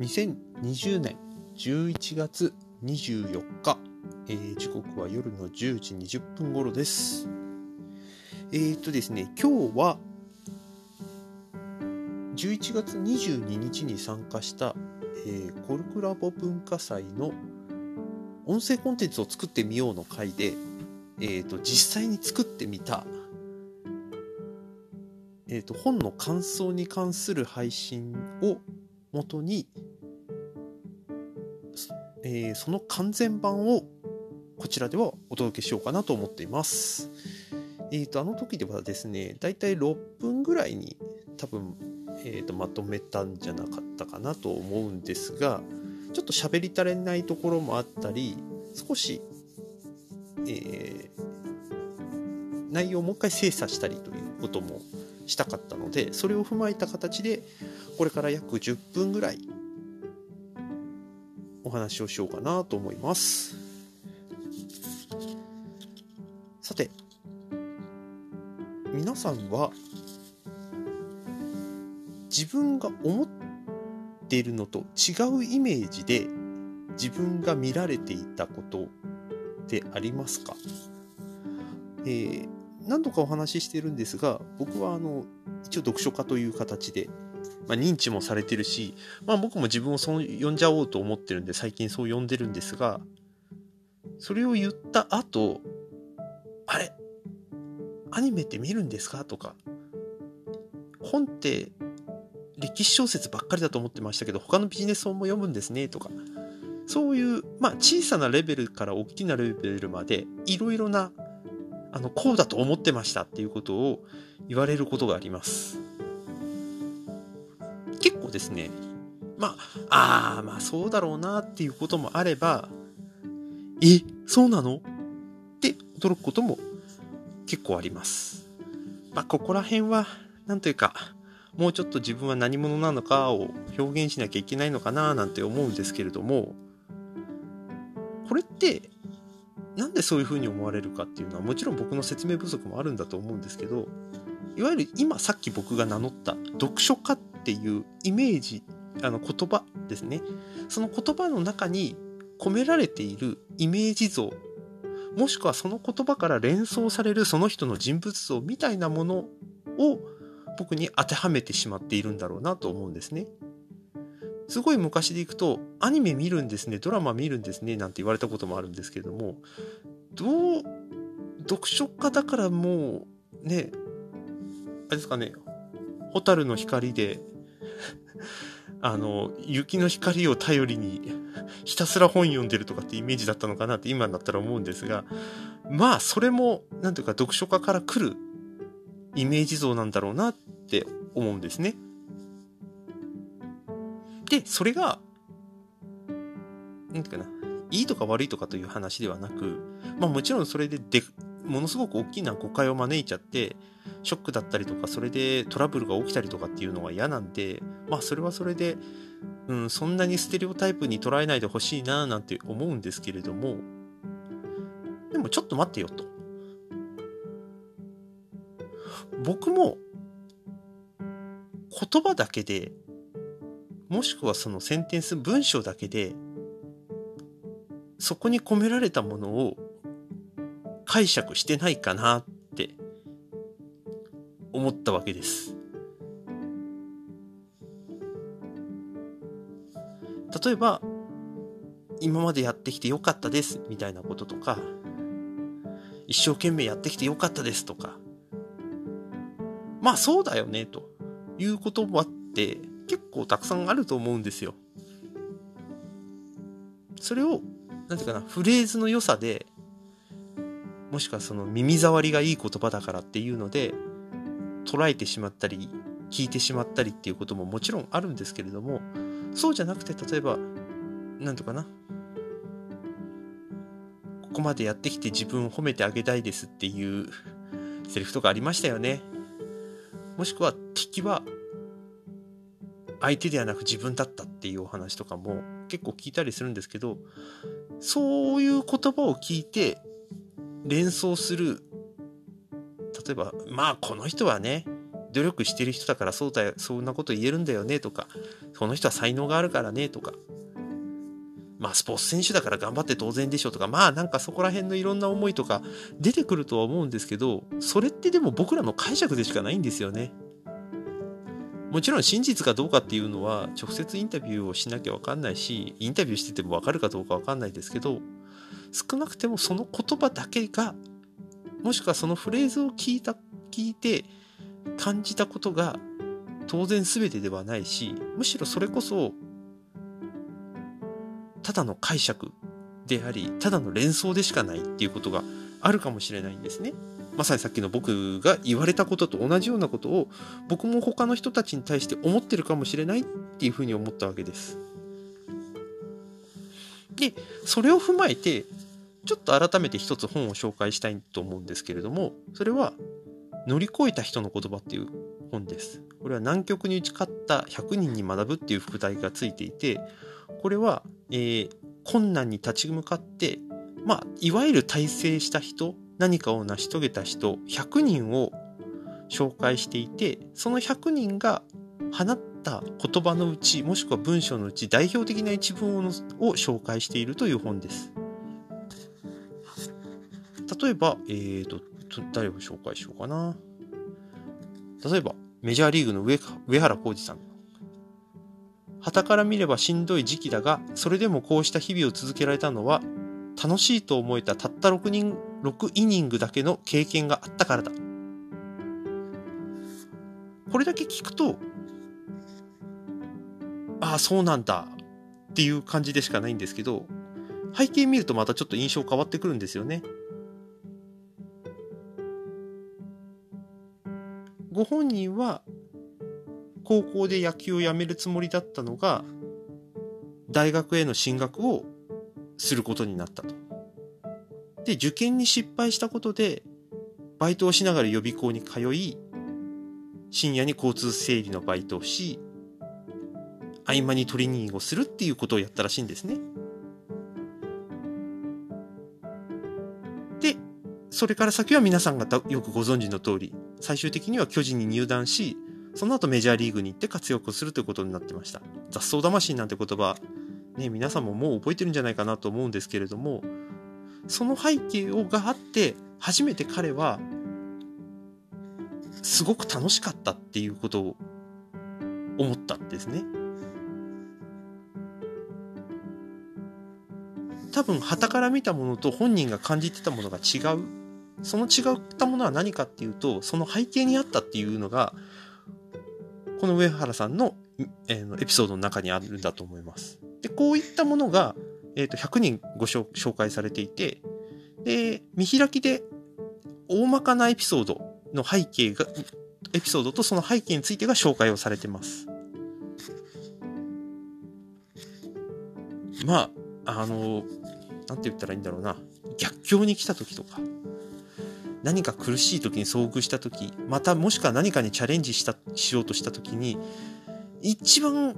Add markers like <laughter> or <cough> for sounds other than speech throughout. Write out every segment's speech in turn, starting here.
2020年11月24日、えー、時刻は夜の10時20分頃です。えー、っとですね、今日は11月22日に参加した、えー、コルクラボ文化祭の音声コンテンツを作ってみようの回で、えー、と実際に作ってみた、えー、と本の感想に関する配信をもとに、えー、その完全版をこちらではお届けしようかなと思っています。えっ、ー、と、あの時ではですね、だいたい6分ぐらいに多分、えーと、まとめたんじゃなかったかなと思うんですが、ちょっと喋り足れないところもあったり、少し、えー、内容をもう一回精査したりということもしたかったので、それを踏まえた形で、これから約10分ぐらいお話をしようかなと思います。さて、皆さんは自分が思っているのと違うイメージで自分が見られていたことってありますか、えー、何度かお話ししてるんですが僕はあの一応読書家という形で、まあ、認知もされてるし、まあ、僕も自分をそう呼んじゃおうと思ってるんで最近そう呼んでるんですがそれを言った後あれ？アニメって見るんですか？とか本って歴史小説ばっかりだと思ってましたけど他のビジネス本も読むんですね？とかそういう、まあ、小さなレベルから大きなレベルまでいろいろなあのこうだと思ってましたっていうことを言われることがあります。ですねまあああまあそうだろうなっていうこともあればえそうなの？って驚くことも結構あります。まあ、ここら辺は、なんというか、もうちょっと自分は何者なのかを表現しなきゃいけないのかななんて思うんですけれども、これって、なんでそういうふうに思われるかっていうのはもちろん僕の説明不足もあるんだと思うんですけど、いわゆる今さっき僕が名乗った読書家っっていうイメージ、あの言葉ですね。その言葉の中に込められているイメージ像もしくはその言葉から連想されるその人の人物像みたいなものを僕に当てはめてしまっているんだろうなと思うんですね。すごい昔でいくとアニメ見るんですねドラマ見るんですねなんて言われたこともあるんですけれどもどう読書家だからもうねあれですかね「蛍の光」で <laughs> あの雪の光を頼りにひたすら本読んでるとかってイメージだったのかなって今になったら思うんですが、まあそれも、なんていうか読書家から来るイメージ像なんだろうなって思うんですね。で、それが、なんていうかな、いいとか悪いとかという話ではなく、まあもちろんそれでで、ものすごく大きな誤解を招いちゃって、ショックだったりとか、それでトラブルが起きたりとかっていうのは嫌なんで、まあそれはそれで、うん、そんなにステレオタイプに捉えないでほしいななんて思うんですけれども、でもちょっと待ってよと。僕も言葉だけで、もしくはそのセンテンス文章だけで、そこに込められたものを解釈してないかなって思ったわけです。例えば、今までやってきてよかったですみたいなこととか、一生懸命やってきてよかったですとか、まあそうだよねという言葉って結構たくさんあると思うんですよ。それを、なんていうかな、フレーズの良さで、しくはその耳障りがいい言葉だからっていうので、捉えてしまったり、聞いてしまったりっていうことももちろんあるんですけれども、そうじゃなくて、例えば、なんとかな。ここまでやってきて自分を褒めてあげたいですっていうセリフとかありましたよね。もしくは敵は相手ではなく自分だったっていうお話とかも結構聞いたりするんですけど、そういう言葉を聞いて連想する、例えば、まあこの人はね、努力してる人だからそうだよそんなこと言えるんだよねとかこの人は才能があるからねとかまあスポーツ選手だから頑張って当然でしょうとかまあなんかそこら辺のいろんな思いとか出てくるとは思うんですけどそれってでも僕らの解釈でしかないんですよね。もちろん真実かどうかっていうのは直接インタビューをしなきゃ分かんないしインタビューしてても分かるかどうか分かんないですけど少なくてもその言葉だけがもしくはそのフレーズを聞いた聞いて感じたことが当然全てではないしむしろそれこそただの解釈でありただの連想でしかないっていうことがあるかもしれないんですね。まさにさっきの僕が言われたことと同じようなことを僕も他の人たちに対して思ってるかもしれないっていうふうに思ったわけです。でそれを踏まえてちょっと改めて一つ本を紹介したいと思うんですけれどもそれは「乗り越えた人の言葉」っていう本です。これは南極に打ち勝った100人に学ぶっていう副題がついていてこれは、えー、困難に立ち向かってまあいわゆる大成した人何かを成し遂げた人100人を紹介していてその100人が放った言葉のうちもしくは文章のうち代表的な一文を紹介しているという本です。例えば、えーと、誰を紹介しようかな。例えば、メジャーリーグの上上原浩二さん。旗から見ればしんどい時期だが、それでもこうした日々を続けられたのは、楽しいと思えたたった6人、6イニングだけの経験があったからだ。これだけ聞くと、ああ、そうなんだっていう感じでしかないんですけど、背景見るとまたちょっと印象変わってくるんですよね。ご本人は高校で野球をやめるつもりだったのが大学への進学をすることになったと。で、受験に失敗したことで、バイトをしながら予備校に通い、深夜に交通整理のバイトをし、合間にトレーニングをするっていうことをやったらしいんですね。それから先は皆さんがよくご存知の通り、最終的には巨人に入団し、その後メジャーリーグに行って活躍をするということになってました。雑草魂なんて言葉、ね、皆さんももう覚えてるんじゃないかなと思うんですけれども、その背景をがあって、初めて彼は、すごく楽しかったっていうことを思ったんですね。多分、旗から見たものと本人が感じてたものが違う。その違ったものは何かっていうと、その背景にあったっていうのが、この上原さんの、えー、エピソードの中にあるんだと思います。で、こういったものが、えっ、ー、と、100人ご紹介されていて、で、見開きで、大まかなエピソードの背景が、エピソードとその背景についてが紹介をされてます。まあ、あの、なんて言ったらいいんだろうな。逆境に来た時とか、何か苦しい時に遭遇した時、またもしくは何かにチャレンジした、しようとした時に、一番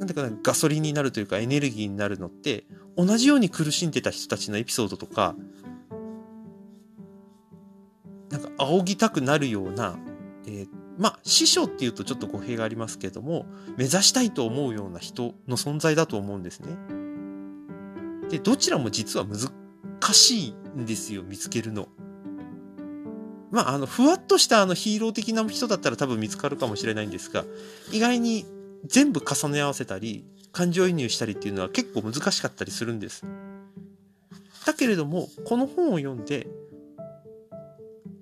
なんだかな、ガソリンになるというかエネルギーになるのって、同じように苦しんでた人たちのエピソードとか、なんか仰ぎたくなるような、えー、まあ、師匠っていうとちょっと語弊がありますけれども、目指したいと思うような人の存在だと思うんですね。で、どちらも実は難しいんですよ、見つけるの。まあ、あの、ふわっとしたあのヒーロー的な人だったら多分見つかるかもしれないんですが、意外に全部重ね合わせたり、感情移入したりっていうのは結構難しかったりするんです。だけれども、この本を読んで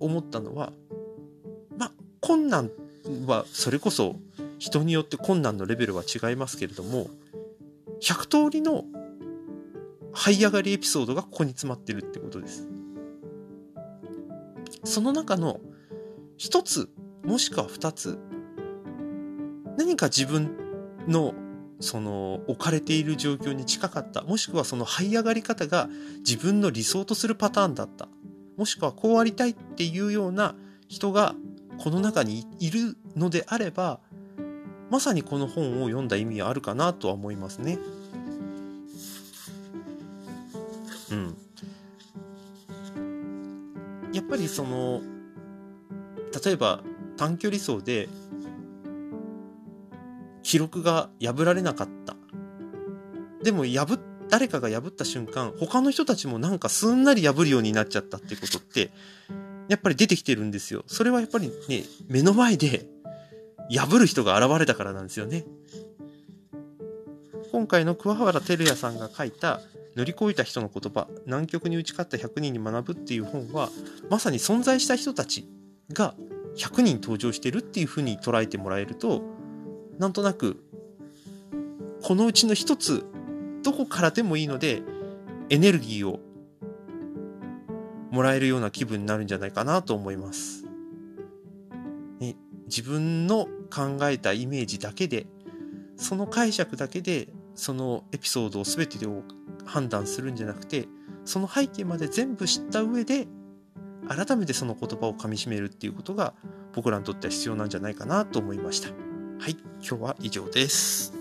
思ったのは、まあ、困難はそれこそ人によって困難のレベルは違いますけれども、100通りの這い上がりエピソードがここに詰まってるってことです。その中の一つ、もしくは二つ、何か自分のその置かれている状況に近かったもしくはその這い上がり方が自分の理想とするパターンだったもしくはこうありたいっていうような人がこの中にいるのであればまさにこの本を読んだ意味はあるかなとは思いますね。うん。やっぱりその例えば短距離走で記録が破られなかった。でも破誰かが破った瞬間他の人たちもなんかすんなり破るようになっちゃったってことってやっぱり出てきてるんですよ。それはやっぱりね目の前で破る人が現れたからなんですよね。今回の桑原照也さんが書いた乗り越えた人の言葉南極に打ち勝った100人に学ぶっていう本はまさに存在した人たちが100人登場してるっていうふうに捉えてもらえるとなんとなくこのうちの一つどこからでもいいのでエネルギーをもらえるような気分になるんじゃないかなと思います。ね、自分の考えたイメージだけでその解釈だけでそのエピソードを全てを判断するんじゃなくてその背景まで全部知った上で改めてその言葉をかみしめるっていうことが僕らにとっては必要なんじゃないかなと思いました。はい、今日は以上です。